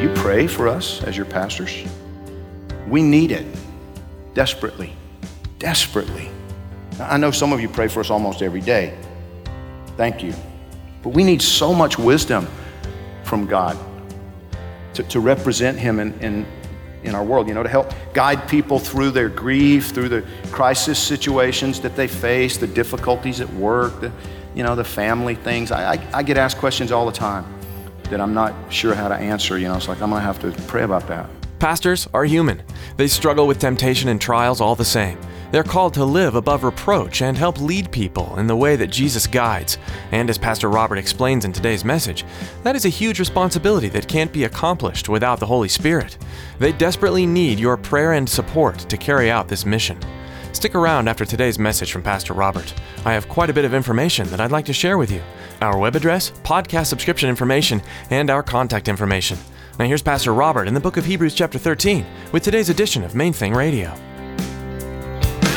You pray for us as your pastors? We need it desperately. Desperately. I know some of you pray for us almost every day. Thank you. But we need so much wisdom from God to, to represent Him in, in, in our world, you know, to help guide people through their grief, through the crisis situations that they face, the difficulties at work, the, you know, the family things. I, I, I get asked questions all the time that I'm not sure how to answer. You know, it's like I'm going to have to pray about that. Pastors are human. They struggle with temptation and trials all the same. They're called to live above reproach and help lead people in the way that Jesus guides. And as Pastor Robert explains in today's message, that is a huge responsibility that can't be accomplished without the Holy Spirit. They desperately need your prayer and support to carry out this mission. Stick around after today's message from Pastor Robert. I have quite a bit of information that I'd like to share with you our web address, podcast subscription information, and our contact information. Now, here's Pastor Robert in the book of Hebrews, chapter 13, with today's edition of Main Thing Radio.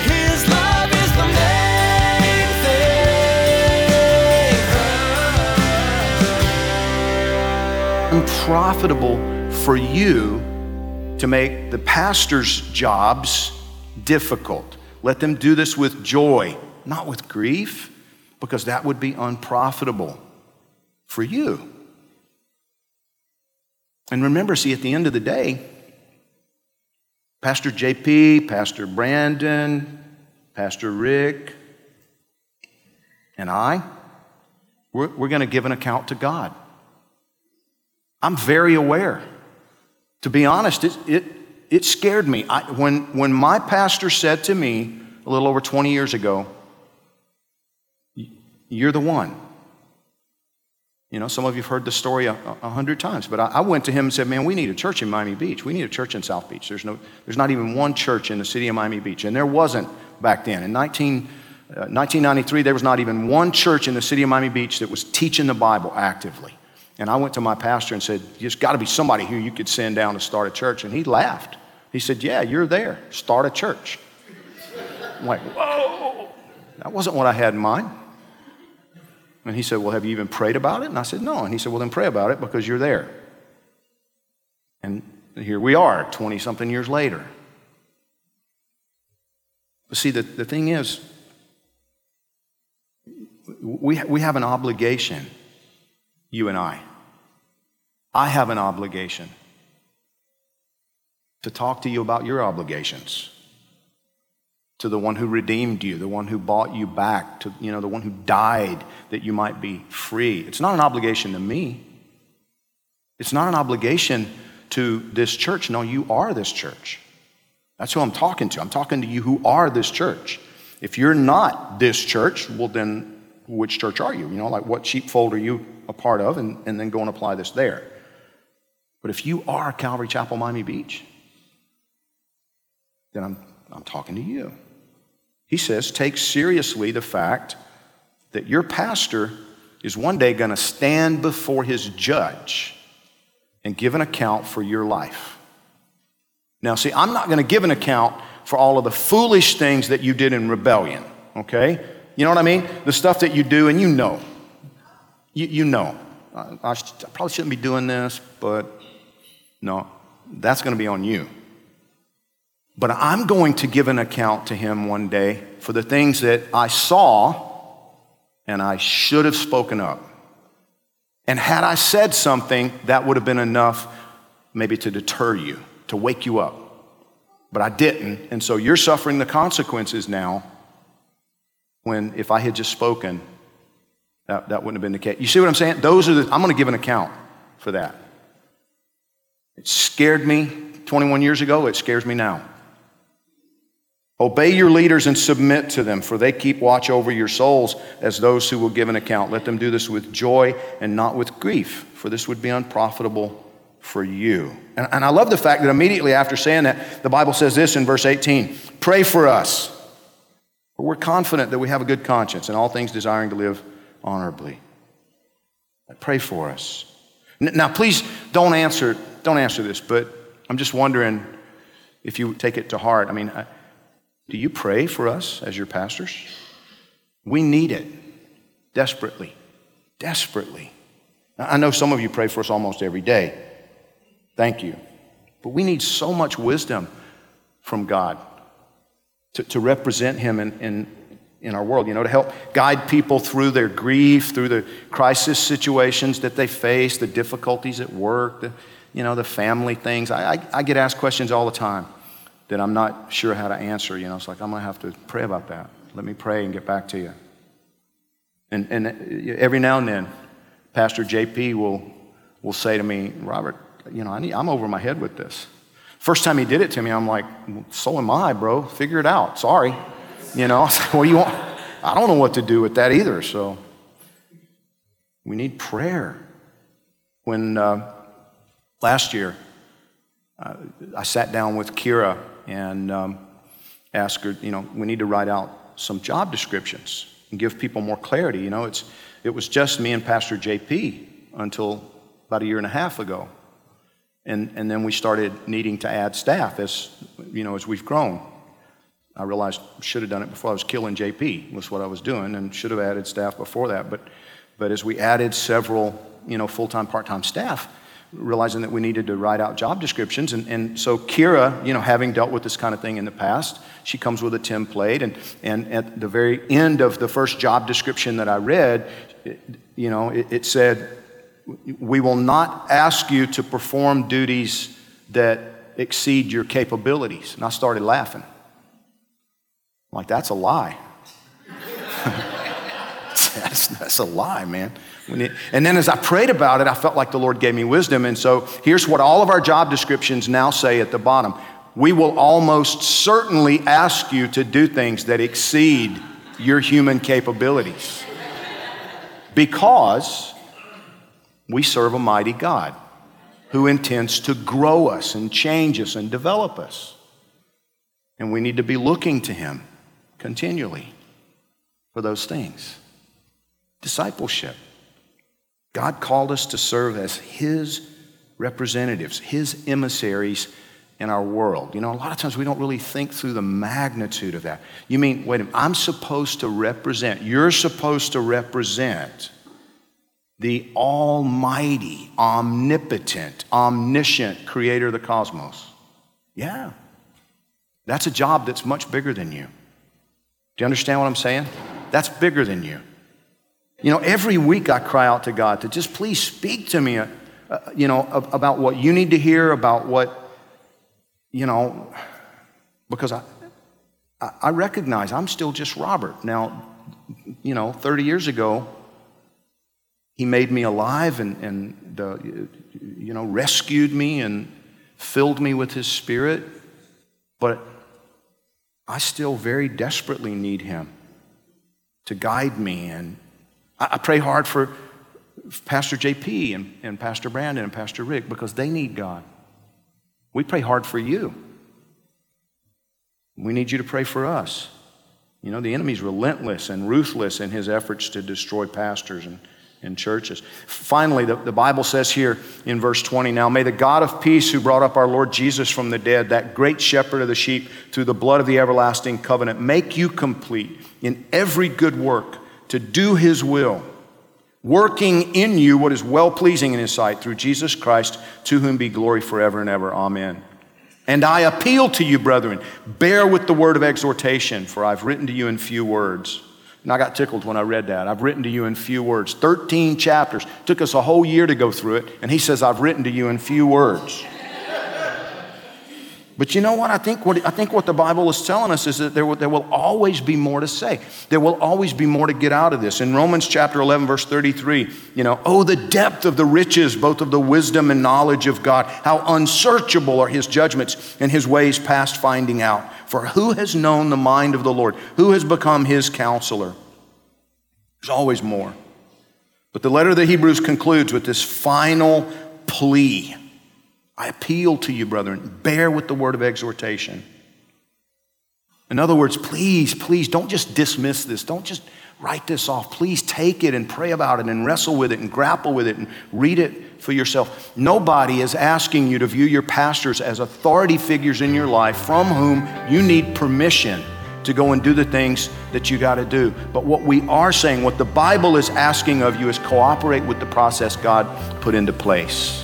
His love is the main thing. Unprofitable for you to make the pastor's jobs difficult. Let them do this with joy, not with grief, because that would be unprofitable for you. And remember, see, at the end of the day, Pastor JP, Pastor Brandon, Pastor Rick, and I, we're, we're going to give an account to God. I'm very aware. To be honest, it, it, it scared me. I, when, when my pastor said to me a little over 20 years ago, You're the one. You know, some of you have heard the story a, a hundred times, but I, I went to him and said, Man, we need a church in Miami Beach. We need a church in South Beach. There's, no, there's not even one church in the city of Miami Beach. And there wasn't back then. In 19, uh, 1993, there was not even one church in the city of Miami Beach that was teaching the Bible actively. And I went to my pastor and said, There's got to be somebody here you could send down to start a church. And he laughed. He said, Yeah, you're there. Start a church. I'm like, Whoa. That wasn't what I had in mind. And he said, Well, have you even prayed about it? And I said, No. And he said, Well, then pray about it because you're there. And here we are, 20 something years later. But see, the, the thing is, we, we have an obligation, you and I. I have an obligation to talk to you about your obligations to the one who redeemed you, the one who bought you back, to you know, the one who died that you might be free. It's not an obligation to me. It's not an obligation to this church. No, you are this church. That's who I'm talking to. I'm talking to you who are this church. If you're not this church, well, then which church are you? You know, like what sheepfold are you a part of? And, and then go and apply this there. But if you are Calvary Chapel, Miami Beach, then I'm, I'm talking to you. He says, take seriously the fact that your pastor is one day going to stand before his judge and give an account for your life. Now, see, I'm not going to give an account for all of the foolish things that you did in rebellion, okay? You know what I mean? The stuff that you do and you know. You, you know. I, I, I probably shouldn't be doing this, but no, that's going to be on you. But I'm going to give an account to him one day for the things that I saw and I should have spoken up. And had I said something, that would have been enough maybe to deter you, to wake you up. But I didn't. And so you're suffering the consequences now when if I had just spoken, that, that wouldn't have been the case. You see what I'm saying? Those are the, I'm going to give an account. for that. It scared me 21 years ago, it scares me now. Obey your leaders and submit to them, for they keep watch over your souls as those who will give an account. Let them do this with joy and not with grief, for this would be unprofitable for you. And, and I love the fact that immediately after saying that, the Bible says this in verse 18 Pray for us. For we're confident that we have a good conscience and all things desiring to live honorably. I Pray for us. Now, please don't answer, don't answer this, but I'm just wondering if you take it to heart. I mean, uh, do you pray for us as your pastors? We need it desperately, desperately. I know some of you pray for us almost every day. Thank you. But we need so much wisdom from God to, to represent Him in, in, in our world, you know, to help guide people through their grief, through the crisis situations that they face, the difficulties at work, the, you know, the family things. I, I, I get asked questions all the time that I'm not sure how to answer. You know, it's like, I'm going to have to pray about that. Let me pray and get back to you. And, and uh, every now and then, Pastor JP will, will say to me, Robert, you know, I need, I'm over my head with this. First time he did it to me, I'm like, so am I, bro. Figure it out. Sorry. You know, I was like, what do you want? I don't know what to do with that either. So we need prayer. When uh, last year, uh, I sat down with Kira and um, asked her, you know, we need to write out some job descriptions and give people more clarity. You know, it's, it was just me and Pastor JP until about a year and a half ago. And, and then we started needing to add staff as, you know, as we've grown. I realized should have done it before I was killing JP, was what I was doing, and should have added staff before that. But, but as we added several, you know, full-time, part-time staff, realizing that we needed to write out job descriptions. And, and so Kira, you know, having dealt with this kind of thing in the past, she comes with a template. And, and at the very end of the first job description that I read, it, you know, it, it said, we will not ask you to perform duties that exceed your capabilities. And I started laughing. I'm like, that's a lie. that's, that's a lie, man. And then as I prayed about it, I felt like the Lord gave me wisdom. And so here's what all of our job descriptions now say at the bottom We will almost certainly ask you to do things that exceed your human capabilities. Because we serve a mighty God who intends to grow us and change us and develop us. And we need to be looking to Him continually for those things. Discipleship. God called us to serve as His representatives, His emissaries in our world. You know, a lot of times we don't really think through the magnitude of that. You mean, wait a minute, I'm supposed to represent, you're supposed to represent the almighty, omnipotent, omniscient creator of the cosmos. Yeah. That's a job that's much bigger than you. Do you understand what I'm saying? That's bigger than you. You know, every week I cry out to God to just please speak to me, uh, uh, you know, about what you need to hear, about what, you know, because I, I recognize I'm still just Robert. Now, you know, 30 years ago, he made me alive and, and uh, you know, rescued me and filled me with his spirit. But I still very desperately need him to guide me. And I, pray hard for Pastor JP and, and Pastor Brandon and Pastor Rick because they need God. We pray hard for you. We need you to pray for us. You know, the enemy's relentless and ruthless in his efforts to destroy pastors and in churches. Finally, the, the Bible says here in verse 20 now, may the God of peace who brought up our Lord Jesus from the dead, that great shepherd of the sheep, through the blood of the everlasting covenant, make you complete in every good work to do his will, working in you what is well pleasing in his sight through Jesus Christ, to whom be glory forever and ever. Amen. And I appeal to you, brethren, bear with the word of exhortation, for I've written to you in few words and I got tickled when I read that. I've written to you in few words. 13 chapters. Took us a whole year to go through it. And he says, I've written to you in few words. But you know what? I think what, I think what the Bible is telling us is that there will, there will always be more to say. There will always be more to get out of this. In Romans chapter 11, verse 33, you know, oh, the depth of the riches, both of the wisdom and knowledge of God. How unsearchable are his judgments and his ways past finding out. For who has known the mind of the Lord? Who has become his counselor? There's always more. But the letter of the Hebrews concludes with this final plea. I appeal to you, brethren, bear with the word of exhortation. In other words, please, please don't just dismiss this. Don't just write this off. Please take it and pray about it and wrestle with it and grapple with it and read it for yourself. Nobody is asking you to view your pastors as authority figures in your life from whom you need permission to go and do the things that you got to do. But what we are saying, what the Bible is asking of you, is cooperate with the process God put into place.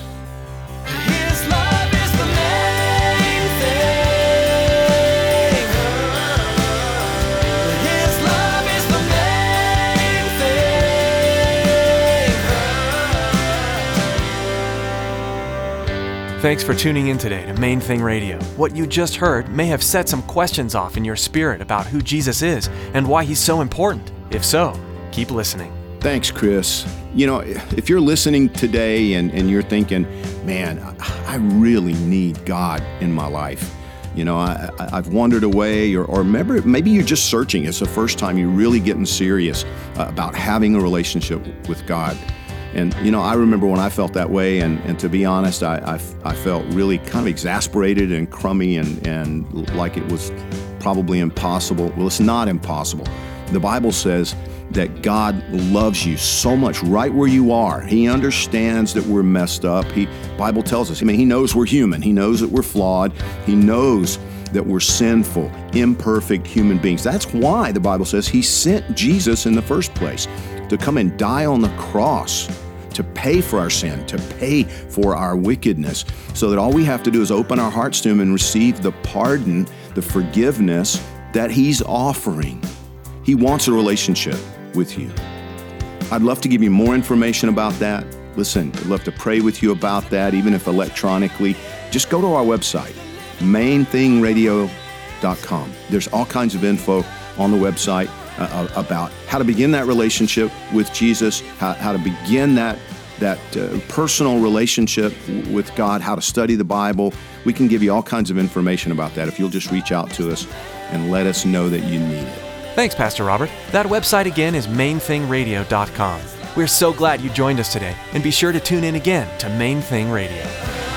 Thanks for tuning in today to Main Thing Radio. What you just heard may have set some questions off in your spirit about who Jesus is and why he's so important. If so, keep listening. Thanks, Chris. You know, if you're listening today and, and you're thinking, man, I really need God in my life. You know, I, I've wandered away, or, or maybe, maybe you're just searching. It's the first time you're really getting serious uh, about having a relationship with God. And, you know, I remember when I felt that way, and, and to be honest, I, I, I felt really kind of exasperated and crummy and, and like it was probably impossible. Well, it's not impossible. The Bible says that God loves you so much right where you are. He understands that we're messed up. He Bible tells us. I mean, he knows we're human. He knows that we're flawed. He knows that we're sinful, imperfect human beings. That's why the Bible says he sent Jesus in the first place to come and die on the cross to pay for our sin, to pay for our wickedness, so that all we have to do is open our hearts to Him and receive the pardon, the forgiveness that He's offering. He wants a relationship with you. I'd love to give you more information about that. Listen, I'd love to pray with you about that, even if electronically. Just go to our website, mainthingradio.com. There's all kinds of info on the website uh, about how to begin that relationship with Jesus, how, how to begin that that uh, personal relationship with God, how to study the Bible. We can give you all kinds of information about that if you'll just reach out to us and let us know that you need it. Thanks, Pastor Robert. That website again is mainthingradio.com. We're so glad you joined us today, and be sure to tune in again to Main Thing Radio.